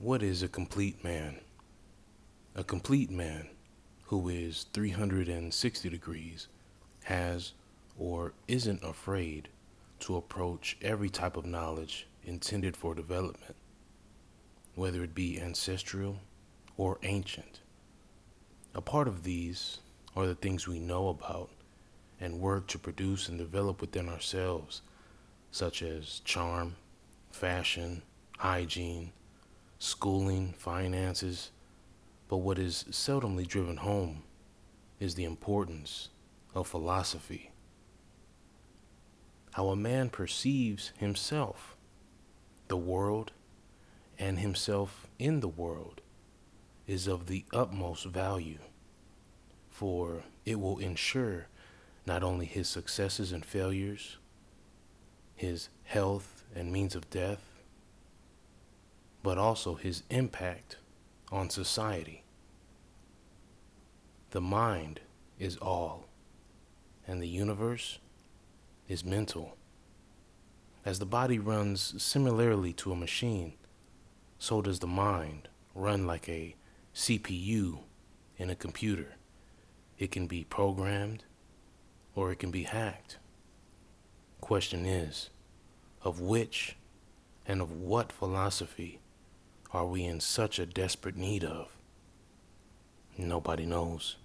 What is a complete man? A complete man who is 360 degrees has or isn't afraid to approach every type of knowledge intended for development, whether it be ancestral or ancient. A part of these are the things we know about and work to produce and develop within ourselves, such as charm, fashion, hygiene, schooling, finances. But what is seldomly driven home is the importance of philosophy. How a man perceives himself, the world, and himself in the world is of the utmost value, for it will ensure not only his successes and failures, his health and means of death, but also his impact on society. The mind is all, and the universe is mental. As the body runs similarly to a machine, so does the mind run like a CPU in a computer. It can be programmed or it can be hacked. Question is, of which and of what philosophy are we in such a desperate need of? Nobody knows.